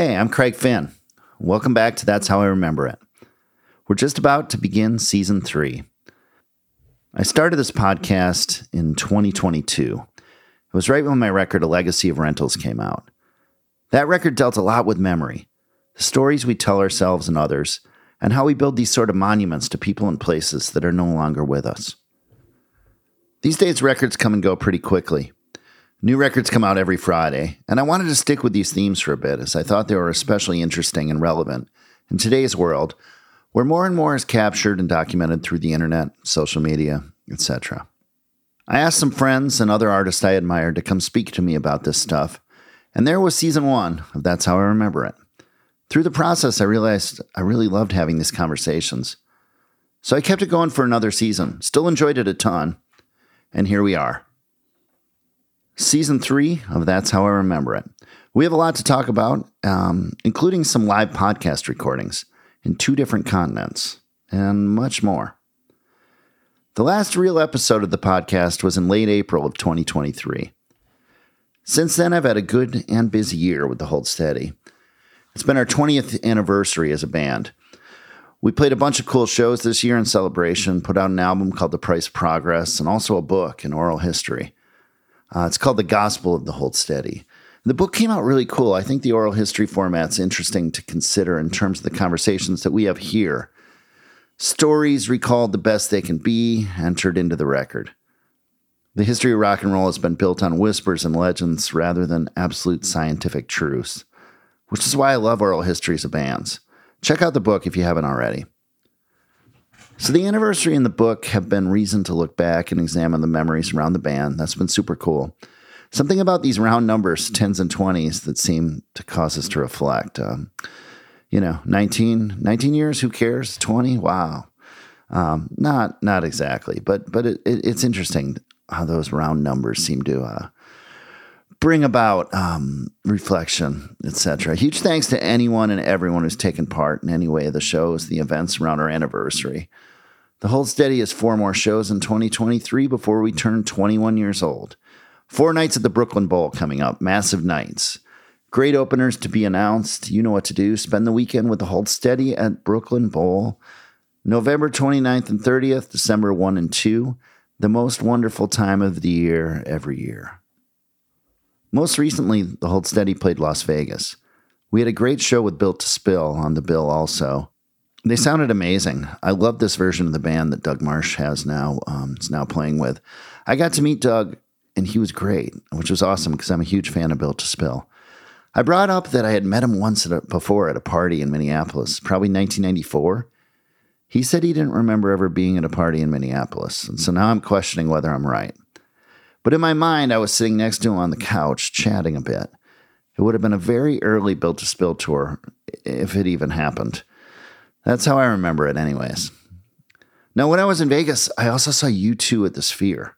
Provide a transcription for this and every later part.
Hey, I'm Craig Finn. Welcome back to That's How I Remember It. We're just about to begin season three. I started this podcast in 2022. It was right when my record, A Legacy of Rentals, came out. That record dealt a lot with memory, the stories we tell ourselves and others, and how we build these sort of monuments to people and places that are no longer with us. These days, records come and go pretty quickly. New records come out every Friday, and I wanted to stick with these themes for a bit as I thought they were especially interesting and relevant in today's world where more and more is captured and documented through the internet, social media, etc. I asked some friends and other artists I admired to come speak to me about this stuff, and there was season one of That's How I Remember It. Through the process, I realized I really loved having these conversations. So I kept it going for another season, still enjoyed it a ton, and here we are season three of That's How I Remember It. We have a lot to talk about, um, including some live podcast recordings in two different continents and much more. The last real episode of the podcast was in late April of 2023. Since then, I've had a good and busy year with the Hold Steady. It's been our 20th anniversary as a band. We played a bunch of cool shows this year in celebration, put out an album called The Price of Progress, and also a book, An Oral History. Uh, it's called The Gospel of the Hold Steady. The book came out really cool. I think the oral history format's interesting to consider in terms of the conversations that we have here. Stories recalled the best they can be, entered into the record. The history of rock and roll has been built on whispers and legends rather than absolute scientific truths, which is why I love oral histories of bands. Check out the book if you haven't already. So the anniversary and the book have been reason to look back and examine the memories around the band. That's been super cool. Something about these round numbers, 10s and 20s, that seem to cause us to reflect. Um, you know, 19, 19 years, who cares? 20, wow. Um, not not exactly, but but it, it, it's interesting how those round numbers seem to uh, bring about um, reflection, etc. Huge thanks to anyone and everyone who's taken part in any way of the shows, the events around our anniversary. The Hold Steady has four more shows in 2023 before we turn 21 years old. Four nights at the Brooklyn Bowl coming up, massive nights. Great openers to be announced. You know what to do. Spend the weekend with the Hold Steady at Brooklyn Bowl. November 29th and 30th, December 1 and 2. The most wonderful time of the year every year. Most recently, the Hold Steady played Las Vegas. We had a great show with Built to Spill on the bill also. They sounded amazing. I love this version of the band that Doug Martsch has now. Um, is now playing with. I got to meet Doug, and he was great, which was awesome because I'm a huge fan of Built to Spill. I brought up that I had met him once at a, before at a party in Minneapolis, probably 1994. He said he didn't remember ever being at a party in Minneapolis, and so now I'm questioning whether I'm right. But in my mind, I was sitting next to him on the couch, chatting a bit. It would have been a very early Built to Spill tour, if it even happened. That's how I remember it, anyways. Now, when I was in Vegas, I also saw U2 at the Sphere.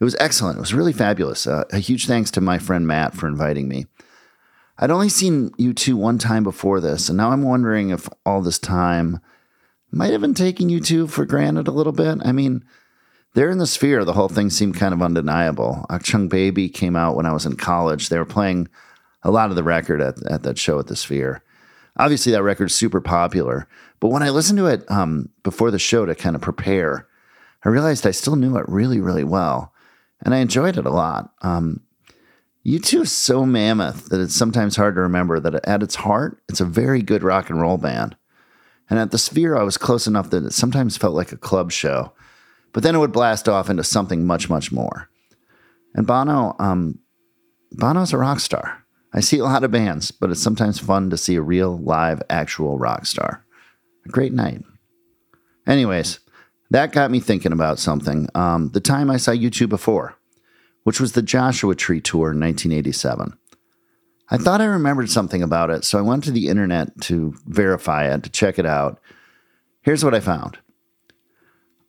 It was excellent. It was really fabulous. Uh, a huge thanks to my friend Matt for inviting me. I'd only seen U2 one time before this, and now I'm wondering if all this time might have been taking U2 for granted a little bit. I mean, they're in the sphere. The whole thing seemed kind of undeniable. Achtung Baby came out when I was in college. They were playing a lot of the record at, at that show at the Sphere. Obviously, that record's super popular, but when I listened to it um, before the show to kind of prepare, I realized I still knew it really, really well, and I enjoyed it a lot. Um, U2 is so mammoth that it's sometimes hard to remember that at its heart, it's a very good rock and roll band. And at the Sphere, I was close enough that it sometimes felt like a club show, but then it would blast off into something much, much more. And Bono, um, Bono's a rock star. I see a lot of bands, but it's sometimes fun to see a real, live, actual rock star a great night. Anyways, that got me thinking about something. Um, the time I saw U2 before, which was the Joshua Tree Tour in 1987. I thought I remembered something about it, so I went to the internet to verify it, to check it out. Here's what I found.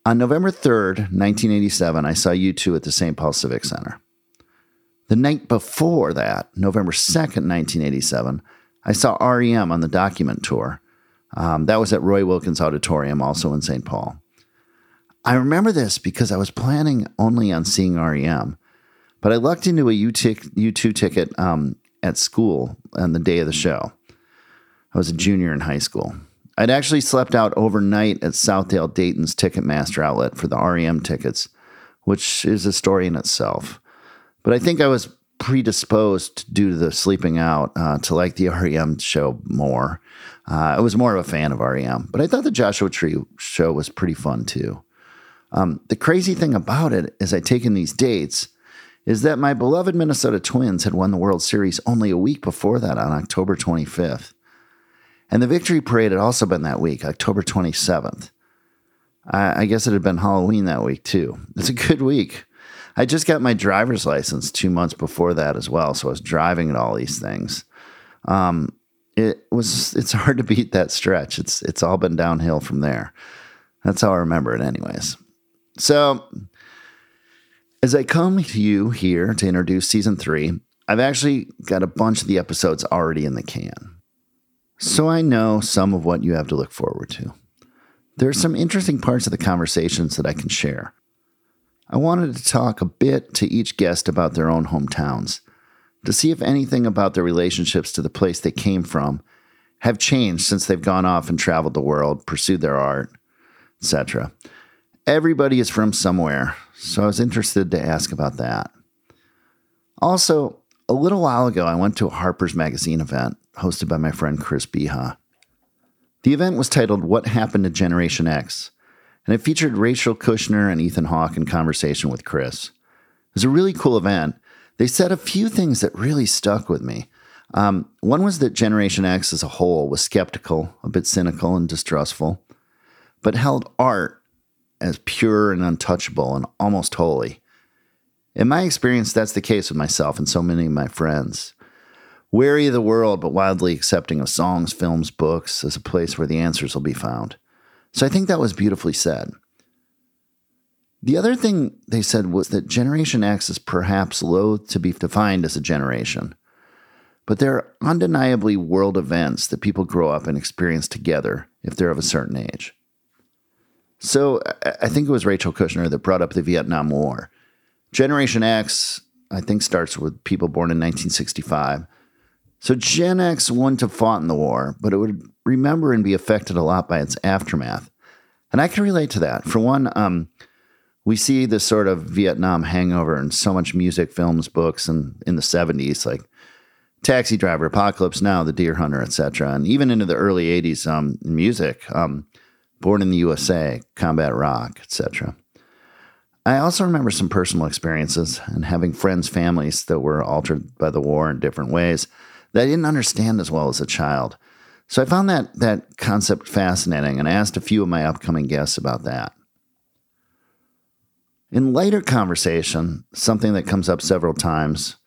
On November 3rd, 1987, I saw U2 at the St. Paul Civic Center. The night before that, November 2nd, 1987, I saw REM on the Document Tour um, that was at Roy Wilkins Auditorium, also in St. Paul. I remember this because I was planning only on seeing REM, but I lucked into a U2 ticket um, at school on the day of the show. I was a junior in high school. I'd actually slept out overnight at Southdale Dayton's Ticketmaster outlet for the REM tickets, which is a story in itself. But I think I was predisposed due to the sleeping out uh, to like the REM show more. Uh, I was more of a fan of REM, but I thought the Joshua Tree show was pretty fun too. Um, the crazy thing about it, as I take in these dates, is that my beloved Minnesota Twins had won the World Series only a week before that on October 25th. And the victory parade had also been that week, October 27th. I, I guess it had been Halloween that week too. It's a good week. I just got my driver's license two months before that as well, so I was driving at all these things. Um, it was it's hard to beat that stretch. It's it's all been downhill from there. That's how I remember it, anyways. So as I come to you here to introduce season three, I've actually got a bunch of the episodes already in the can. So I know some of what you have to look forward to. There are some interesting parts of the conversations that I can share. I wanted to talk a bit to each guest about their own hometowns, to see if anything about their relationships to the place they came from have changed since they've gone off and traveled the world, pursued their art, etc. Everybody is from somewhere, so I was interested to ask about that. Also, a little while ago, I went to a Harper's Magazine event hosted by my friend Chris Beha. The event was titled What Happened to Generation X, and it featured Rachel Kushner and Ethan Hawke in conversation with Chris. It was a really cool event. They said a few things that really stuck with me. Um, one was that Generation X as a whole was skeptical, a bit cynical, and distrustful, but held art as pure and untouchable and almost holy. In my experience, that's the case with myself and so many of my friends. Wary of the world, but wildly accepting of songs, films, books as a place where the answers will be found. So I think that was beautifully said. The other thing they said was that Generation X is perhaps loath to be defined as a generation, but there are undeniably world events that people grow up and experience together if they're of a certain age. So I think it was Rachel Kushner that brought up the Vietnam War. Generation X, I think, starts with people born in 1965. So Gen X wouldn't have fought in the war, but it would remember and be affected a lot by its aftermath. And I can relate to that. For one, um, we see this sort of Vietnam hangover in so much music, films, books, and in the 70s, like Taxi Driver, Apocalypse Now, The Deer Hunter, etc., and even into the early 80s um, music. Um, Born in the USA, Combat Rock, etc. I also remember some personal experiences and having friends' families that were altered by the war in different ways that I didn't understand as well as a child. So I found that that concept fascinating and I asked a few of my upcoming guests about that. In later conversation, something that comes up several times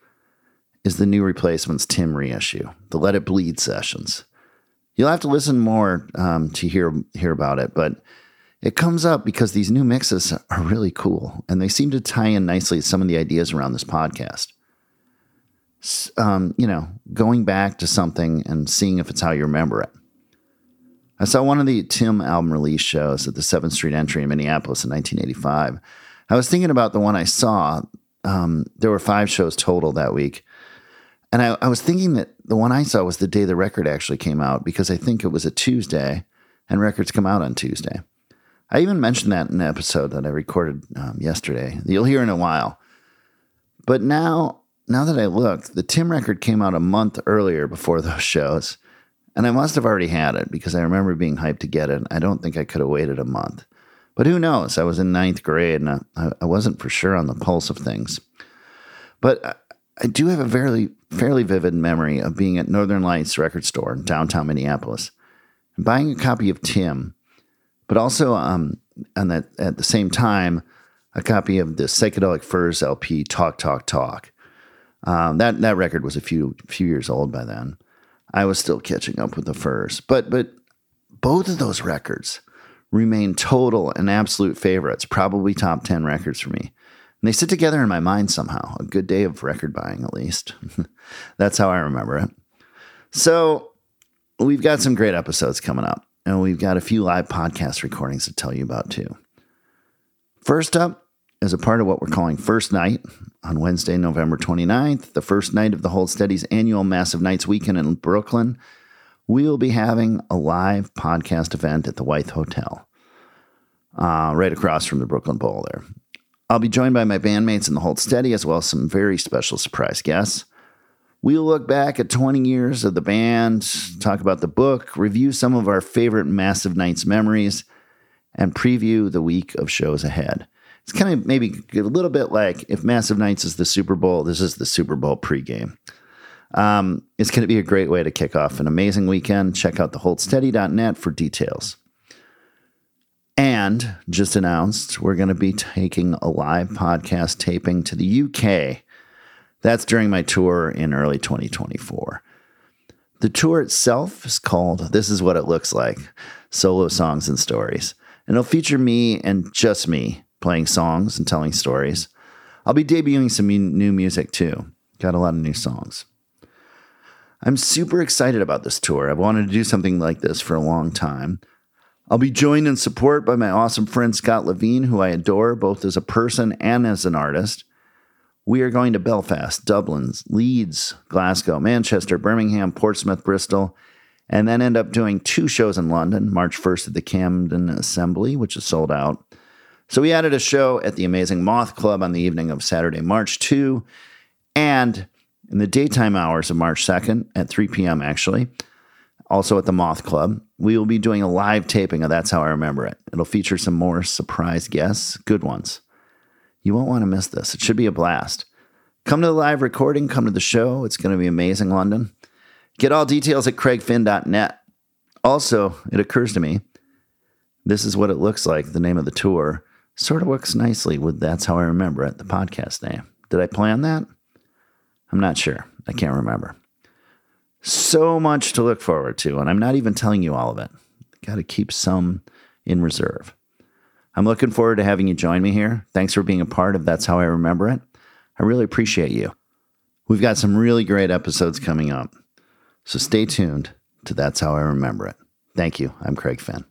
is the new replacements Tim reissue, the Let It Bleed sessions. You'll have to listen more um, to hear hear about it, but it comes up because these new mixes are really cool and they seem to tie in nicely some of the ideas around this podcast. Um, you know, going back to something and seeing if it's how you remember it. I saw one of the Tim album release shows at the 7th Street Entry in Minneapolis in 1985. I was thinking about the one I saw. Um, there were five shows total that week. And I, I was thinking that the one I saw was the day the record actually came out because I think it was a Tuesday and records come out on Tuesday. I even mentioned that in an episode that I recorded um, yesterday. You'll hear in a while. But now, now that I look, the Tim record came out a month earlier before those shows, and I must have already had it because I remember being hyped to get it. I don't think I could have waited a month. But who knows? I was in ninth grade and I, I wasn't for sure on the pulse of things. But I do have a fairly fairly vivid memory of being at Northern Lights record store in downtown Minneapolis and buying a copy of Tim, but also um, and that at the same time a copy of the Psychedelic Furs LP Talk Talk Talk. Um, that that record was a few few years old by then. I was still catching up with the Furs, but but both of those records remain total and absolute favorites, probably top ten records for me. And they sit together in my mind somehow. A good day of record buying, at least. That's how I remember it. So, we've got some great episodes coming up, and we've got a few live podcast recordings to tell you about too. First up is a part of what we're calling First Night on Wednesday, November 29th, the first night of the Hold Steady's annual Massive Nights weekend in Brooklyn. we will be having a live podcast event at the White Hotel, uh, right across from the Brooklyn Bowl there. I'll be joined by my bandmates in the Hold Steady, as well as some very special surprise guests. We'll look back at 20 years of the band, talk about the book, review some of our favorite Massive Nights memories, and preview the week of shows ahead. It's kind of maybe a little bit like if Massive Nights is the Super Bowl, this is the Super Bowl pregame. Um, it's going to be a great way to kick off an amazing weekend. Check out the theholdsteady.net for details. And just announced, we're going to be taking a live podcast taping to the UK. That's during my tour in early 2024. The tour itself is called This Is What It Looks Like Solo Songs and Stories. And it'll feature me and just me playing songs and telling stories. I'll be debuting some new music too. Got a lot of new songs. I'm super excited about this tour. I've wanted to do something like this for a long time. I'll be joined in support by my awesome friend Scott Levine, who I adore both as a person and as an artist. We are going to Belfast, Dublin, Leeds, Glasgow, Manchester, Birmingham, Portsmouth, Bristol, and then end up doing two shows in London, March 1st at the Camden Assembly, which is sold out. So we added a show at the Amazing Moth Club on the evening of Saturday, March 2, and in the daytime hours of March 2nd at 3 p.m., actually, also at the Moth Club. We will be doing a live taping of That's How I Remember It. It'll feature some more surprise guests, good ones. You won't want to miss this. It should be a blast. Come to the live recording, come to the show. It's going to be amazing, London. Get all details at craigfinn.net. Also, it occurs to me this is what it looks like, the name of the tour. Sort of works nicely with That's How I Remember It, the podcast name. Did I plan that? I'm not sure. I can't remember. So much to look forward to, and I'm not even telling you all of it. Got to keep some in reserve. I'm looking forward to having you join me here. Thanks for being a part of That's How I Remember It. I really appreciate you. We've got some really great episodes coming up. So stay tuned to That's How I Remember It. Thank you. I'm Craig Finn.